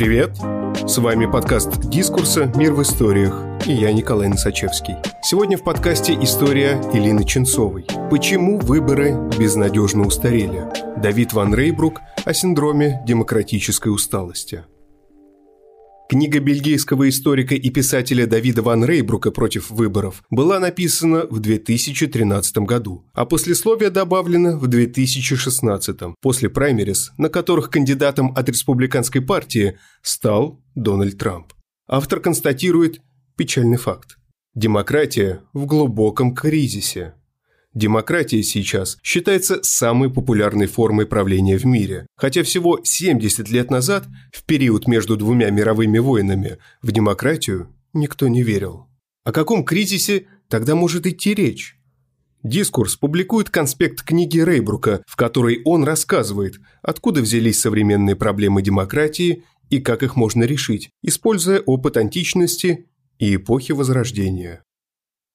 Привет! С вами подкаст «Дискурса. Мир в историях» и я Николай Носачевский. Сегодня в подкасте история Илины Ченцовой. Почему выборы безнадежно устарели? Давид Ван Рейбрук о синдроме демократической усталости. Книга бельгийского историка и писателя Давида Ван Рейбрука «Против выборов» была написана в 2013 году, а послесловие добавлено в 2016, после праймерис, на которых кандидатом от республиканской партии стал Дональд Трамп. Автор констатирует печальный факт. Демократия в глубоком кризисе – Демократия сейчас считается самой популярной формой правления в мире, хотя всего 70 лет назад, в период между двумя мировыми войнами, в демократию никто не верил. О каком кризисе тогда может идти речь? Дискурс публикует конспект книги Рейбрука, в которой он рассказывает, откуда взялись современные проблемы демократии и как их можно решить, используя опыт античности и эпохи Возрождения.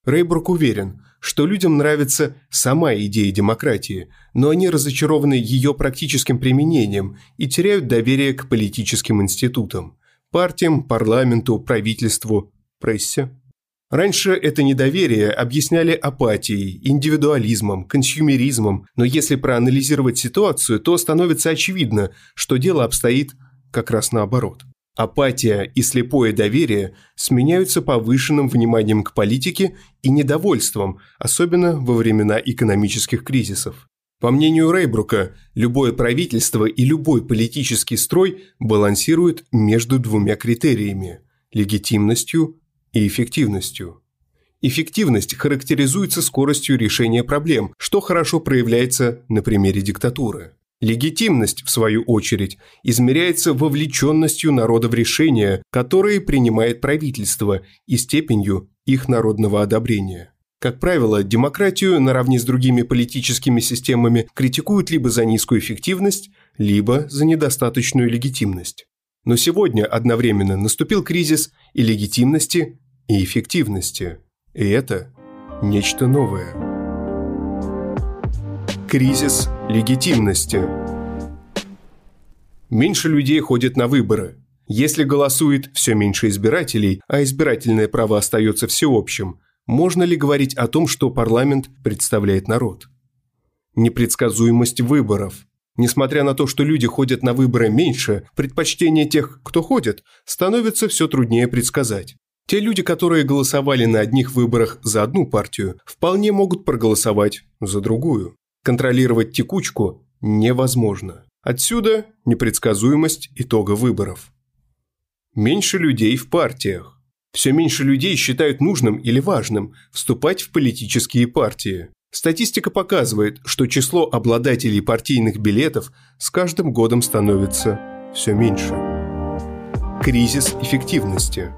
Рейбрук уверен, что людям нравится сама идея демократии, но они разочарованы ее практическим применением и теряют доверие к политическим институтам – партиям, парламенту, правительству, прессе. Раньше это недоверие объясняли апатией, индивидуализмом, консюмеризмом, но если проанализировать ситуацию, то становится очевидно, что дело обстоит как раз наоборот. Апатия и слепое доверие сменяются повышенным вниманием к политике и недовольством, особенно во времена экономических кризисов. По мнению Рейбрука, любое правительство и любой политический строй балансируют между двумя критериями – легитимностью и эффективностью. Эффективность характеризуется скоростью решения проблем, что хорошо проявляется на примере диктатуры. Легитимность, в свою очередь, измеряется вовлеченностью народа в решения, которые принимает правительство, и степенью их народного одобрения. Как правило, демократию наравне с другими политическими системами критикуют либо за низкую эффективность, либо за недостаточную легитимность. Но сегодня одновременно наступил кризис и легитимности, и эффективности. И это нечто новое. Кризис легитимности. Меньше людей ходят на выборы. Если голосует все меньше избирателей, а избирательное право остается всеобщим, можно ли говорить о том, что парламент представляет народ? Непредсказуемость выборов. Несмотря на то, что люди ходят на выборы меньше, предпочтения тех, кто ходит, становится все труднее предсказать. Те люди, которые голосовали на одних выборах за одну партию, вполне могут проголосовать за другую. Контролировать текучку невозможно. Отсюда непредсказуемость итога выборов. Меньше людей в партиях. Все меньше людей считают нужным или важным вступать в политические партии. Статистика показывает, что число обладателей партийных билетов с каждым годом становится все меньше. Кризис эффективности.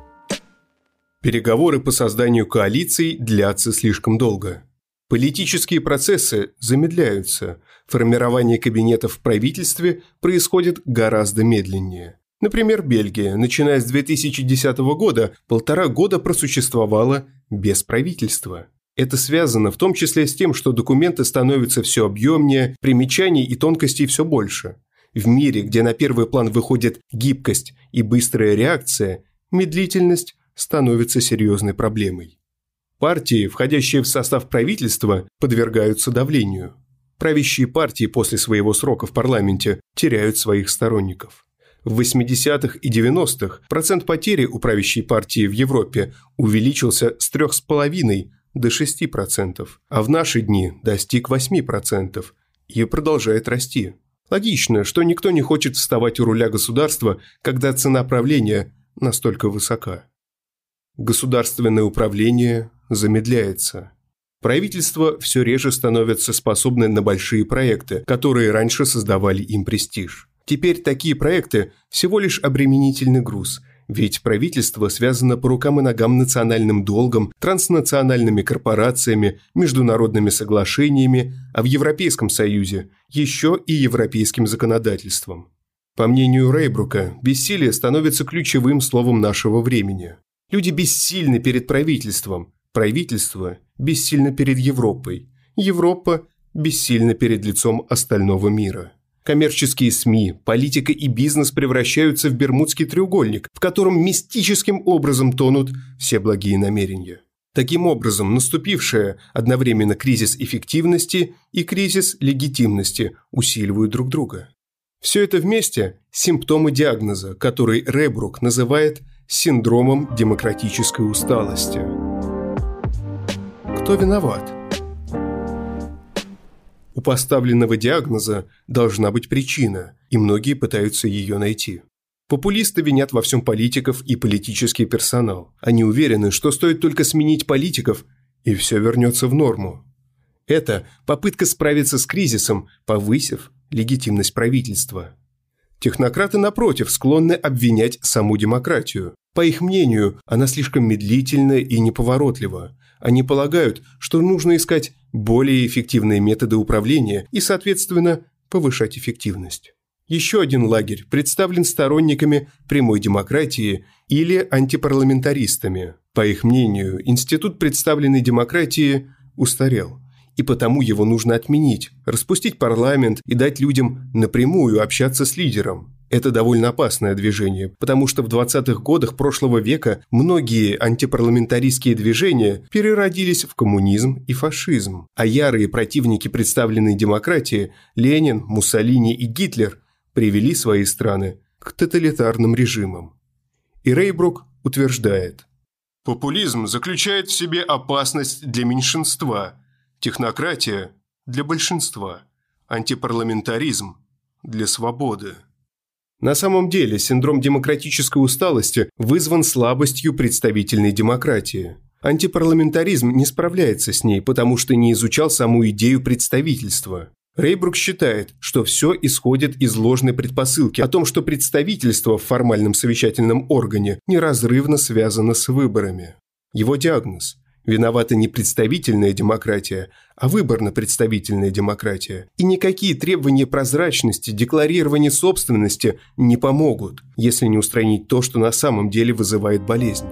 Переговоры по созданию коалиций длятся слишком долго. Политические процессы замедляются, формирование кабинетов в правительстве происходит гораздо медленнее. Например, Бельгия, начиная с 2010 года, полтора года просуществовала без правительства. Это связано в том числе с тем, что документы становятся все объемнее, примечаний и тонкостей все больше. В мире, где на первый план выходит гибкость и быстрая реакция, медлительность становится серьезной проблемой. Партии, входящие в состав правительства, подвергаются давлению. Правящие партии после своего срока в парламенте теряют своих сторонников. В 80-х и 90-х процент потери у правящей партии в Европе увеличился с 3,5% до 6%, а в наши дни достиг 8% и продолжает расти. Логично, что никто не хочет вставать у руля государства, когда цена правления настолько высока. Государственное управление замедляется. Правительство все реже становится способны на большие проекты, которые раньше создавали им престиж. Теперь такие проекты – всего лишь обременительный груз, ведь правительство связано по рукам и ногам национальным долгом, транснациональными корпорациями, международными соглашениями, а в Европейском Союзе – еще и европейским законодательством. По мнению Рейбрука, бессилие становится ключевым словом нашего времени. Люди бессильны перед правительством, Правительство бессильно перед Европой, Европа бессильна перед лицом остального мира. Коммерческие СМИ, политика и бизнес превращаются в Бермудский треугольник, в котором мистическим образом тонут все благие намерения. Таким образом, наступившая одновременно кризис эффективности и кризис легитимности усиливают друг друга. Все это вместе – симптомы диагноза, который Ребрук называет синдромом демократической усталости. Кто виноват? У поставленного диагноза должна быть причина, и многие пытаются ее найти. Популисты винят во всем политиков и политический персонал. Они уверены, что стоит только сменить политиков, и все вернется в норму. Это попытка справиться с кризисом, повысив легитимность правительства. Технократы, напротив, склонны обвинять саму демократию. По их мнению, она слишком медлительна и неповоротлива. Они полагают, что нужно искать более эффективные методы управления и, соответственно, повышать эффективность. Еще один лагерь представлен сторонниками прямой демократии или антипарламентаристами. По их мнению, институт представленной демократии устарел, и потому его нужно отменить, распустить парламент и дать людям напрямую общаться с лидером. Это довольно опасное движение, потому что в 20-х годах прошлого века многие антипарламентаристские движения переродились в коммунизм и фашизм, а ярые противники представленной демократии Ленин, Муссолини и Гитлер привели свои страны к тоталитарным режимам. И Рейбрук утверждает, «Популизм заключает в себе опасность для меньшинства, технократия – для большинства, антипарламентаризм – для свободы». На самом деле синдром демократической усталости вызван слабостью представительной демократии. Антипарламентаризм не справляется с ней, потому что не изучал саму идею представительства. Рейбрук считает, что все исходит из ложной предпосылки о том, что представительство в формальном совещательном органе неразрывно связано с выборами. Его диагноз Виновата не представительная демократия, а выборно-представительная демократия. И никакие требования прозрачности, декларирования собственности не помогут, если не устранить то, что на самом деле вызывает болезнь.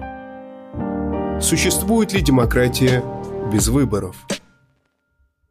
Существует ли демократия без выборов?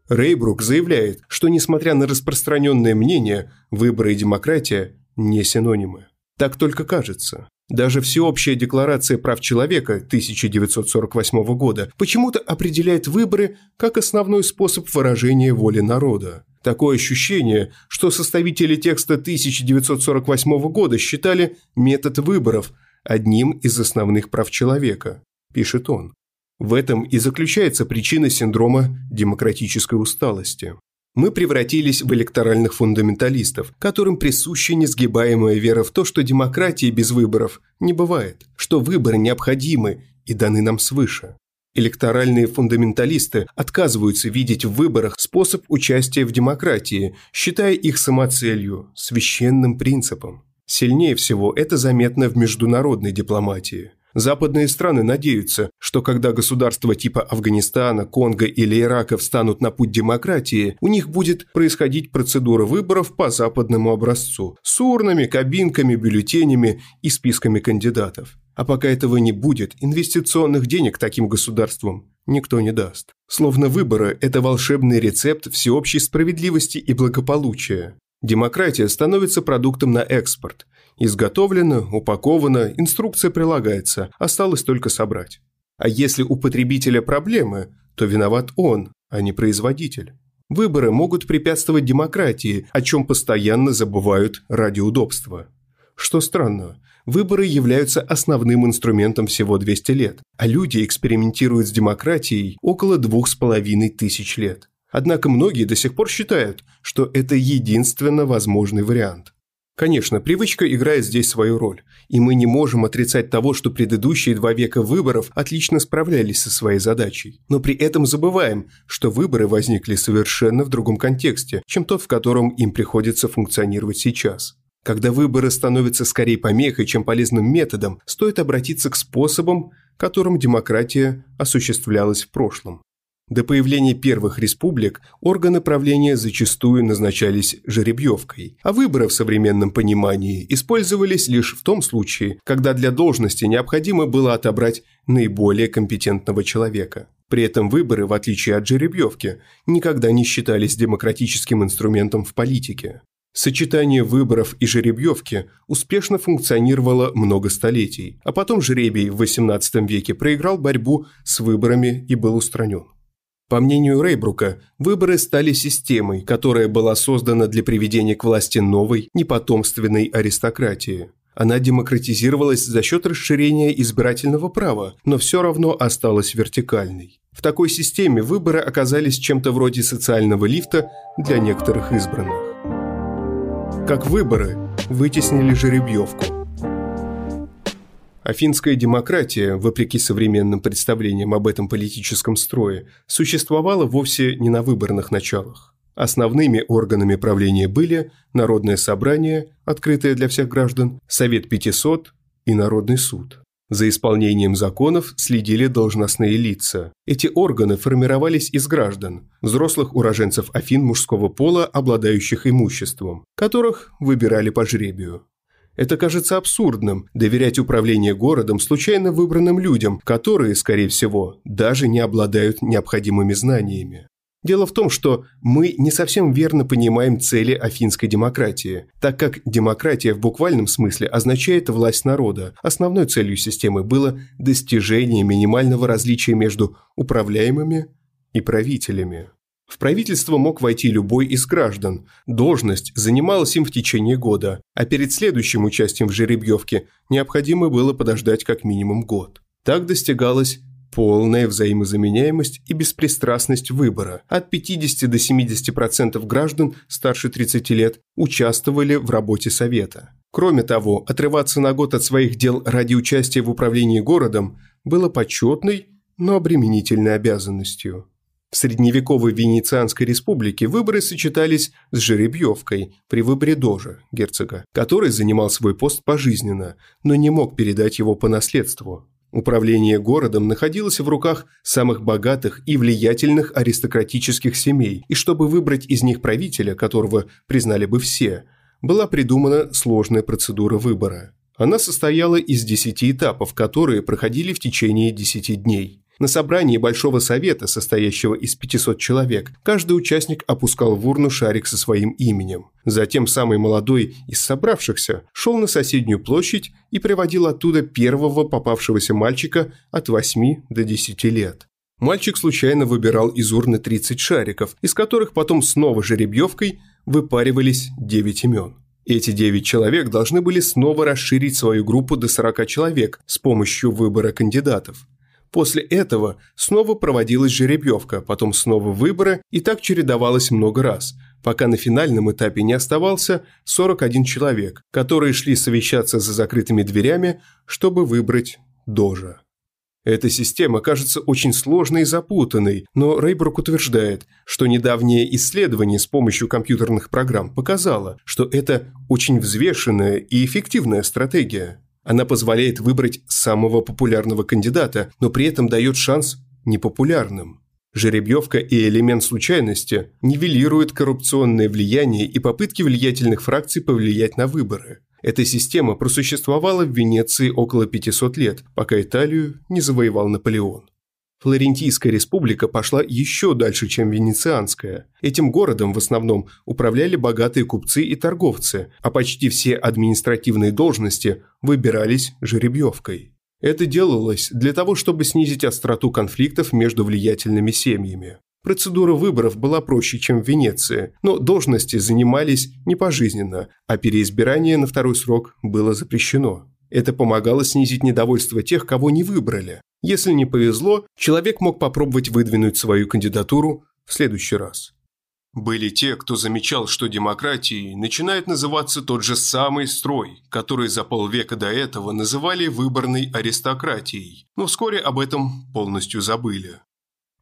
Рейбрук заявляет, что несмотря на распространенное мнение, выборы и демократия не синонимы. Так только кажется. Даже Всеобщая декларация прав человека 1948 года почему-то определяет выборы как основной способ выражения воли народа. Такое ощущение, что составители текста 1948 года считали метод выборов одним из основных прав человека, пишет он. В этом и заключается причина синдрома демократической усталости мы превратились в электоральных фундаменталистов, которым присуща несгибаемая вера в то, что демократии без выборов не бывает, что выборы необходимы и даны нам свыше. Электоральные фундаменталисты отказываются видеть в выборах способ участия в демократии, считая их самоцелью, священным принципом. Сильнее всего это заметно в международной дипломатии – Западные страны надеются, что когда государства типа Афганистана, Конго или Ирака встанут на путь демократии, у них будет происходить процедура выборов по западному образцу с урнами, кабинками, бюллетенями и списками кандидатов. А пока этого не будет, инвестиционных денег таким государствам никто не даст. Словно выборы – это волшебный рецепт всеобщей справедливости и благополучия. Демократия становится продуктом на экспорт, Изготовлено, упаковано, инструкция прилагается, осталось только собрать. А если у потребителя проблемы, то виноват он, а не производитель. Выборы могут препятствовать демократии, о чем постоянно забывают ради удобства. Что странно, выборы являются основным инструментом всего 200 лет, а люди экспериментируют с демократией около двух с половиной тысяч лет. Однако многие до сих пор считают, что это единственно возможный вариант. Конечно, привычка играет здесь свою роль, и мы не можем отрицать того, что предыдущие два века выборов отлично справлялись со своей задачей. Но при этом забываем, что выборы возникли совершенно в другом контексте, чем тот, в котором им приходится функционировать сейчас. Когда выборы становятся скорее помехой, чем полезным методом, стоит обратиться к способам, которым демократия осуществлялась в прошлом. До появления первых республик органы правления зачастую назначались жеребьевкой, а выборы в современном понимании использовались лишь в том случае, когда для должности необходимо было отобрать наиболее компетентного человека. При этом выборы, в отличие от жеребьевки, никогда не считались демократическим инструментом в политике. Сочетание выборов и жеребьевки успешно функционировало много столетий, а потом жребий в XVIII веке проиграл борьбу с выборами и был устранен. По мнению Рейбрука, выборы стали системой, которая была создана для приведения к власти новой, непотомственной аристократии. Она демократизировалась за счет расширения избирательного права, но все равно осталась вертикальной. В такой системе выборы оказались чем-то вроде социального лифта для некоторых избранных. Как выборы вытеснили жеребьевку – Афинская демократия, вопреки современным представлениям об этом политическом строе, существовала вовсе не на выборных началах. Основными органами правления были Народное собрание, открытое для всех граждан, Совет 500 и Народный суд. За исполнением законов следили должностные лица. Эти органы формировались из граждан, взрослых уроженцев Афин мужского пола, обладающих имуществом, которых выбирали по жребию. Это кажется абсурдным – доверять управление городом случайно выбранным людям, которые, скорее всего, даже не обладают необходимыми знаниями. Дело в том, что мы не совсем верно понимаем цели афинской демократии, так как демократия в буквальном смысле означает власть народа. Основной целью системы было достижение минимального различия между управляемыми и правителями. В правительство мог войти любой из граждан. Должность занималась им в течение года, а перед следующим участием в жеребьевке необходимо было подождать как минимум год. Так достигалась полная взаимозаменяемость и беспристрастность выбора. От 50 до 70% граждан старше 30 лет участвовали в работе Совета. Кроме того, отрываться на год от своих дел ради участия в управлении городом было почетной, но обременительной обязанностью. В средневековой Венецианской республике выборы сочетались с жеребьевкой при выборе дожа, герцога, который занимал свой пост пожизненно, но не мог передать его по наследству. Управление городом находилось в руках самых богатых и влиятельных аристократических семей, и чтобы выбрать из них правителя, которого признали бы все, была придумана сложная процедура выбора. Она состояла из десяти этапов, которые проходили в течение десяти дней. На собрании Большого Совета, состоящего из 500 человек, каждый участник опускал в урну шарик со своим именем. Затем самый молодой из собравшихся шел на соседнюю площадь и приводил оттуда первого попавшегося мальчика от 8 до 10 лет. Мальчик случайно выбирал из урны 30 шариков, из которых потом снова жеребьевкой выпаривались 9 имен. Эти 9 человек должны были снова расширить свою группу до 40 человек с помощью выбора кандидатов. После этого снова проводилась жеребьевка, потом снова выборы, и так чередовалось много раз, пока на финальном этапе не оставался 41 человек, которые шли совещаться за закрытыми дверями, чтобы выбрать Дожа. Эта система кажется очень сложной и запутанной, но Рейбрук утверждает, что недавнее исследование с помощью компьютерных программ показало, что это очень взвешенная и эффективная стратегия. Она позволяет выбрать самого популярного кандидата, но при этом дает шанс непопулярным. Жеребьевка и элемент случайности нивелируют коррупционное влияние и попытки влиятельных фракций повлиять на выборы. Эта система просуществовала в Венеции около 500 лет, пока Италию не завоевал Наполеон. Флорентийская республика пошла еще дальше, чем Венецианская. Этим городом в основном управляли богатые купцы и торговцы, а почти все административные должности выбирались жеребьевкой. Это делалось для того, чтобы снизить остроту конфликтов между влиятельными семьями. Процедура выборов была проще, чем в Венеции, но должности занимались не пожизненно, а переизбирание на второй срок было запрещено. Это помогало снизить недовольство тех, кого не выбрали. Если не повезло, человек мог попробовать выдвинуть свою кандидатуру в следующий раз. Были те, кто замечал, что демократией начинает называться тот же самый строй, который за полвека до этого называли выборной аристократией, но вскоре об этом полностью забыли.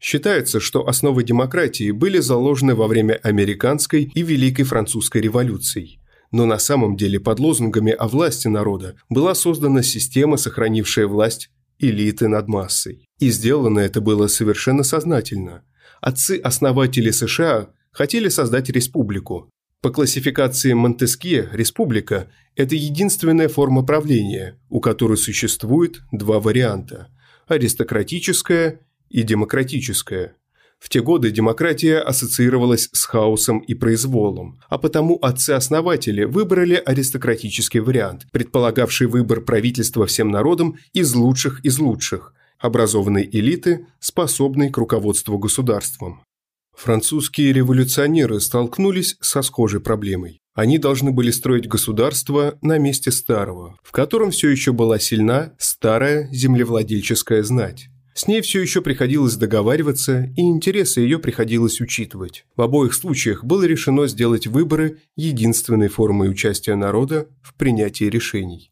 Считается, что основы демократии были заложены во время американской и Великой Французской революций. Но на самом деле под лозунгами о власти народа была создана система, сохранившая власть элиты над массой. И сделано это было совершенно сознательно. Отцы-основатели США хотели создать республику. По классификации Монтескье республика – это единственная форма правления, у которой существует два варианта – аристократическая и демократическая. В те годы демократия ассоциировалась с хаосом и произволом, а потому отцы-основатели выбрали аристократический вариант, предполагавший выбор правительства всем народам из лучших из лучших, образованной элиты, способной к руководству государством. Французские революционеры столкнулись со схожей проблемой. Они должны были строить государство на месте старого, в котором все еще была сильна старая землевладельческая знать. С ней все еще приходилось договариваться, и интересы ее приходилось учитывать. В обоих случаях было решено сделать выборы единственной формой участия народа в принятии решений.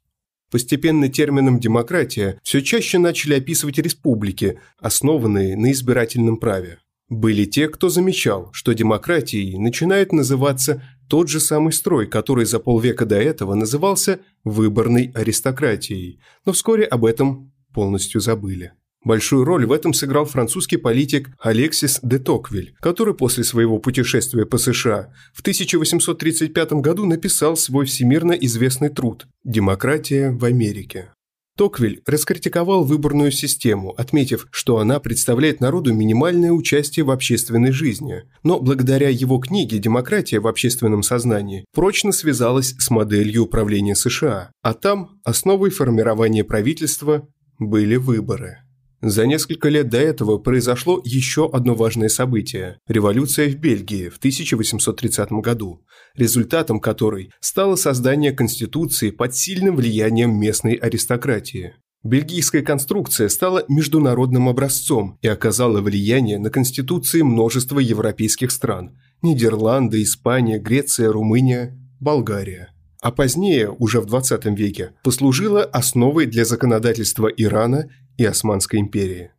Постепенно термином «демократия» все чаще начали описывать республики, основанные на избирательном праве. Были те, кто замечал, что демократией начинает называться тот же самый строй, который за полвека до этого назывался выборной аристократией, но вскоре об этом полностью забыли. Большую роль в этом сыграл французский политик Алексис де Токвиль, который после своего путешествия по США в 1835 году написал свой всемирно известный труд «Демократия в Америке». Токвиль раскритиковал выборную систему, отметив, что она представляет народу минимальное участие в общественной жизни. Но благодаря его книге «Демократия в общественном сознании» прочно связалась с моделью управления США, а там основой формирования правительства были выборы. За несколько лет до этого произошло еще одно важное событие – революция в Бельгии в 1830 году, результатом которой стало создание конституции под сильным влиянием местной аристократии. Бельгийская конструкция стала международным образцом и оказала влияние на конституции множества европейских стран – Нидерланды, Испания, Греция, Румыния, Болгария а позднее, уже в 20 веке, послужила основой для законодательства Ирана и Османской империи.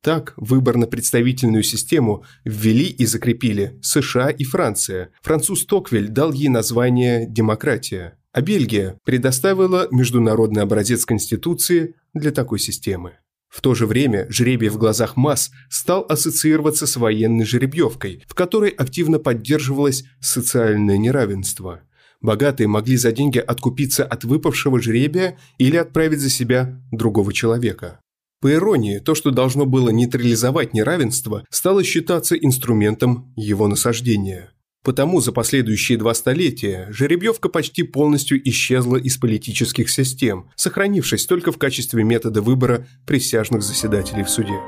Так, выборно-представительную систему ввели и закрепили США и Франция. Француз Токвель дал ей название «демократия», а Бельгия предоставила международный образец Конституции для такой системы. В то же время жребий в глазах масс стал ассоциироваться с военной жеребьевкой, в которой активно поддерживалось социальное неравенство – Богатые могли за деньги откупиться от выпавшего жребия или отправить за себя другого человека. По иронии, то, что должно было нейтрализовать неравенство, стало считаться инструментом его насаждения. Потому за последующие два столетия жеребьевка почти полностью исчезла из политических систем, сохранившись только в качестве метода выбора присяжных заседателей в суде.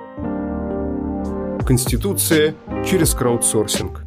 Конституция через краудсорсинг.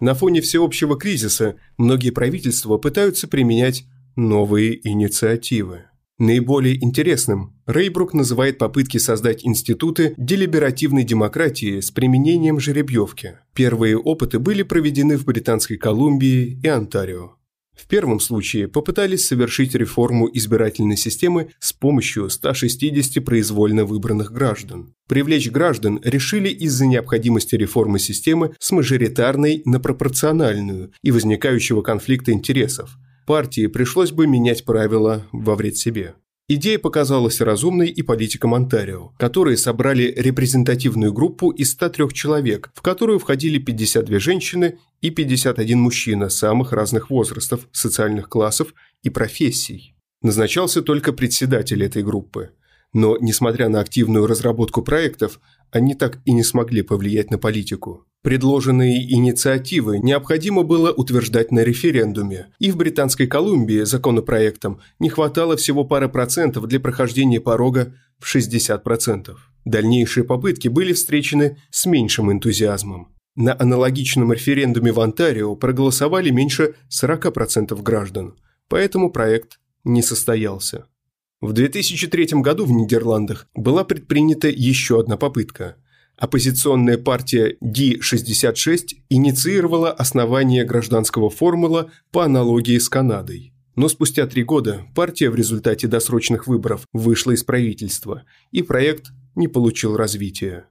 На фоне всеобщего кризиса многие правительства пытаются применять новые инициативы. Наиболее интересным Рейбрук называет попытки создать институты делиберативной демократии с применением жеребьевки. Первые опыты были проведены в Британской Колумбии и Онтарио. В первом случае попытались совершить реформу избирательной системы с помощью 160 произвольно выбранных граждан. Привлечь граждан решили из-за необходимости реформы системы с мажоритарной на пропорциональную и возникающего конфликта интересов. Партии пришлось бы менять правила во вред себе. Идея показалась разумной и политикам Онтарио, которые собрали репрезентативную группу из 103 человек, в которую входили 52 женщины и 51 мужчина самых разных возрастов, социальных классов и профессий. Назначался только председатель этой группы. Но, несмотря на активную разработку проектов, они так и не смогли повлиять на политику. Предложенные инициативы необходимо было утверждать на референдуме, и в Британской Колумбии законопроектом не хватало всего пары процентов для прохождения порога в 60%. Дальнейшие попытки были встречены с меньшим энтузиазмом. На аналогичном референдуме в Онтарио проголосовали меньше 40% граждан, поэтому проект не состоялся. В 2003 году в Нидерландах была предпринята еще одна попытка – Оппозиционная партия D66 инициировала основание гражданского формула по аналогии с Канадой. Но спустя три года партия в результате досрочных выборов вышла из правительства, и проект не получил развития.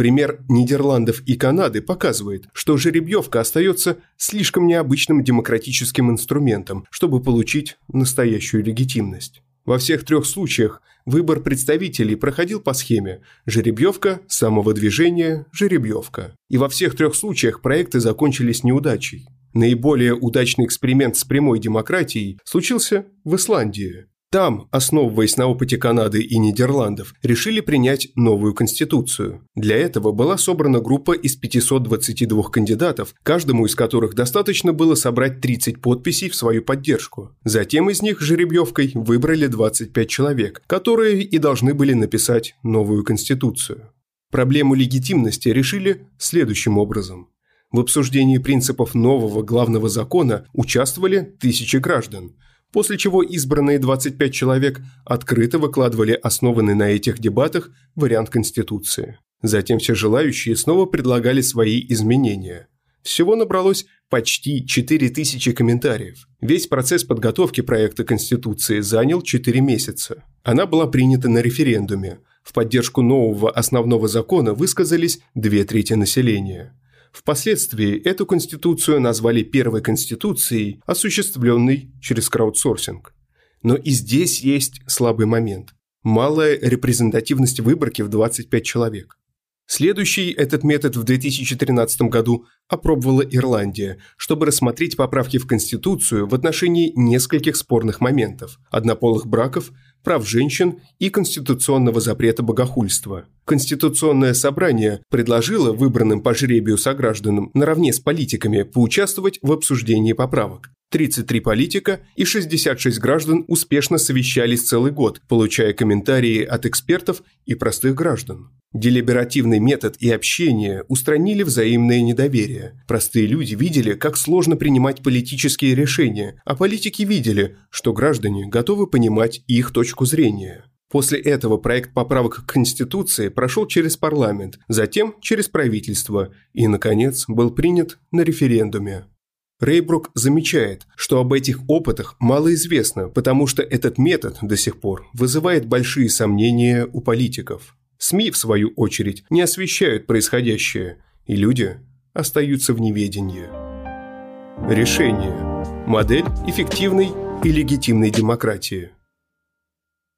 Пример Нидерландов и Канады показывает, что жеребьевка остается слишком необычным демократическим инструментом, чтобы получить настоящую легитимность. Во всех трех случаях выбор представителей проходил по схеме жеребьевка, самовыдвижение, жеребьевка. И во всех трех случаях проекты закончились неудачей. Наиболее удачный эксперимент с прямой демократией случился в Исландии. Там, основываясь на опыте Канады и Нидерландов, решили принять новую конституцию. Для этого была собрана группа из 522 кандидатов, каждому из которых достаточно было собрать 30 подписей в свою поддержку. Затем из них жеребьевкой выбрали 25 человек, которые и должны были написать новую конституцию. Проблему легитимности решили следующим образом. В обсуждении принципов нового главного закона участвовали тысячи граждан – после чего избранные 25 человек открыто выкладывали основанный на этих дебатах вариант Конституции. Затем все желающие снова предлагали свои изменения. Всего набралось почти 4000 комментариев. Весь процесс подготовки проекта Конституции занял 4 месяца. Она была принята на референдуме. В поддержку нового основного закона высказались две трети населения. Впоследствии эту конституцию назвали первой конституцией, осуществленной через краудсорсинг. Но и здесь есть слабый момент. Малая репрезентативность выборки в 25 человек. Следующий этот метод в 2013 году опробовала Ирландия, чтобы рассмотреть поправки в Конституцию в отношении нескольких спорных моментов – однополых браков, прав женщин и конституционного запрета богохульства. Конституционное собрание предложило выбранным по жребию согражданам наравне с политиками поучаствовать в обсуждении поправок. 33 политика и 66 граждан успешно совещались целый год, получая комментарии от экспертов и простых граждан. Делиберативный метод и общение устранили взаимное недоверие. Простые люди видели, как сложно принимать политические решения, а политики видели, что граждане готовы понимать их точку зрения. После этого проект поправок к Конституции прошел через парламент, затем через правительство и, наконец, был принят на референдуме. Рейбрук замечает, что об этих опытах мало известно, потому что этот метод до сих пор вызывает большие сомнения у политиков. СМИ, в свою очередь, не освещают происходящее, и люди остаются в неведении. Решение. Модель эффективной и легитимной демократии.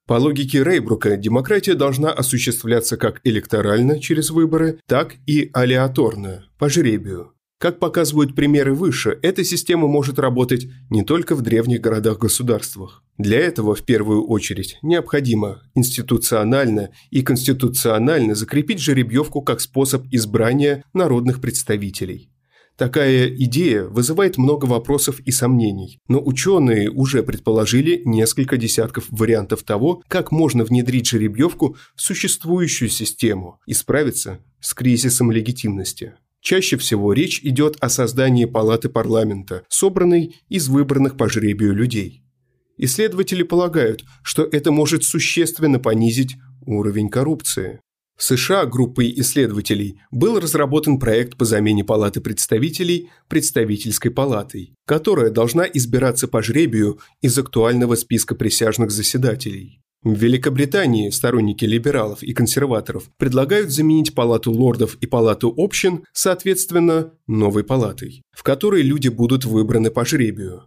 По логике Рейбрука, демократия должна осуществляться как электорально через выборы, так и алиаторно, по жребию. Как показывают примеры выше, эта система может работать не только в древних городах-государствах. Для этого, в первую очередь, необходимо институционально и конституционально закрепить жеребьевку как способ избрания народных представителей. Такая идея вызывает много вопросов и сомнений, но ученые уже предположили несколько десятков вариантов того, как можно внедрить жеребьевку в существующую систему и справиться с кризисом легитимности. Чаще всего речь идет о создании палаты парламента, собранной из выбранных по жребию людей. Исследователи полагают, что это может существенно понизить уровень коррупции. В США группой исследователей был разработан проект по замене Палаты представителей представительской палатой, которая должна избираться по жребию из актуального списка присяжных заседателей. В Великобритании сторонники либералов и консерваторов предлагают заменить палату лордов и палату общин, соответственно, новой палатой, в которой люди будут выбраны по жребию.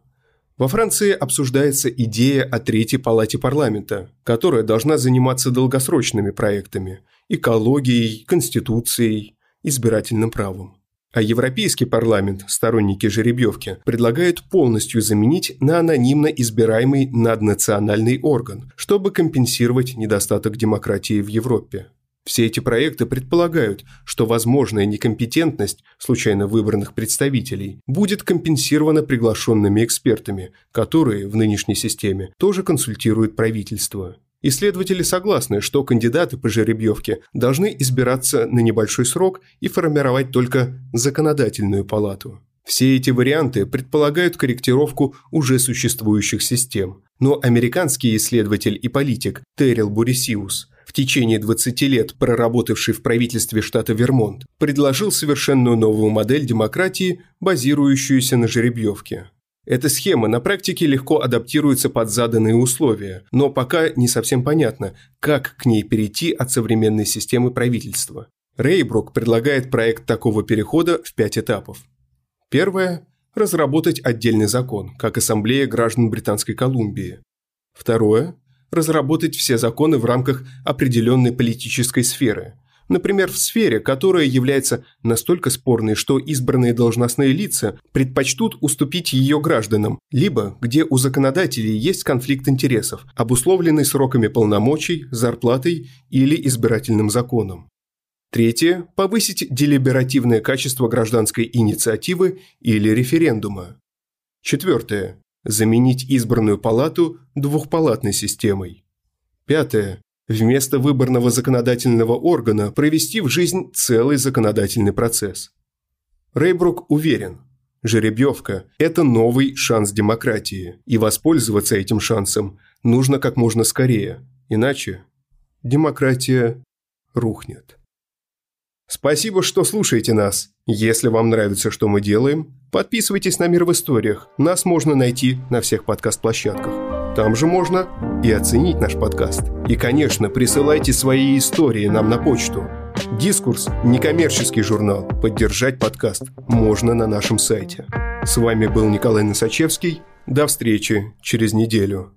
Во Франции обсуждается идея о третьей палате парламента, которая должна заниматься долгосрочными проектами – экологией, конституцией, избирательным правом. А Европейский парламент, сторонники жеребьевки, предлагают полностью заменить на анонимно избираемый наднациональный орган, чтобы компенсировать недостаток демократии в Европе. Все эти проекты предполагают, что возможная некомпетентность случайно выбранных представителей будет компенсирована приглашенными экспертами, которые в нынешней системе тоже консультируют правительство. Исследователи согласны, что кандидаты по жеребьевке должны избираться на небольшой срок и формировать только законодательную палату. Все эти варианты предполагают корректировку уже существующих систем. Но американский исследователь и политик Террел Бурисиус, в течение 20 лет проработавший в правительстве штата Вермонт, предложил совершенно новую модель демократии, базирующуюся на жеребьевке. Эта схема на практике легко адаптируется под заданные условия, но пока не совсем понятно, как к ней перейти от современной системы правительства. Рейбрук предлагает проект такого перехода в пять этапов. Первое – разработать отдельный закон, как Ассамблея граждан Британской Колумбии. Второе – разработать все законы в рамках определенной политической сферы, Например, в сфере, которая является настолько спорной, что избранные должностные лица предпочтут уступить ее гражданам, либо где у законодателей есть конфликт интересов, обусловленный сроками полномочий, зарплатой или избирательным законом. Третье – повысить делиберативное качество гражданской инициативы или референдума. Четвертое – заменить избранную палату двухпалатной системой. Пятое вместо выборного законодательного органа провести в жизнь целый законодательный процесс. Рейбрук уверен, жеребьевка – это новый шанс демократии, и воспользоваться этим шансом нужно как можно скорее, иначе демократия рухнет. Спасибо, что слушаете нас. Если вам нравится, что мы делаем, подписывайтесь на «Мир в историях». Нас можно найти на всех подкаст-площадках. Там же можно и оценить наш подкаст. И, конечно, присылайте свои истории нам на почту. Дискурс – некоммерческий журнал. Поддержать подкаст можно на нашем сайте. С вами был Николай Носачевский. До встречи через неделю.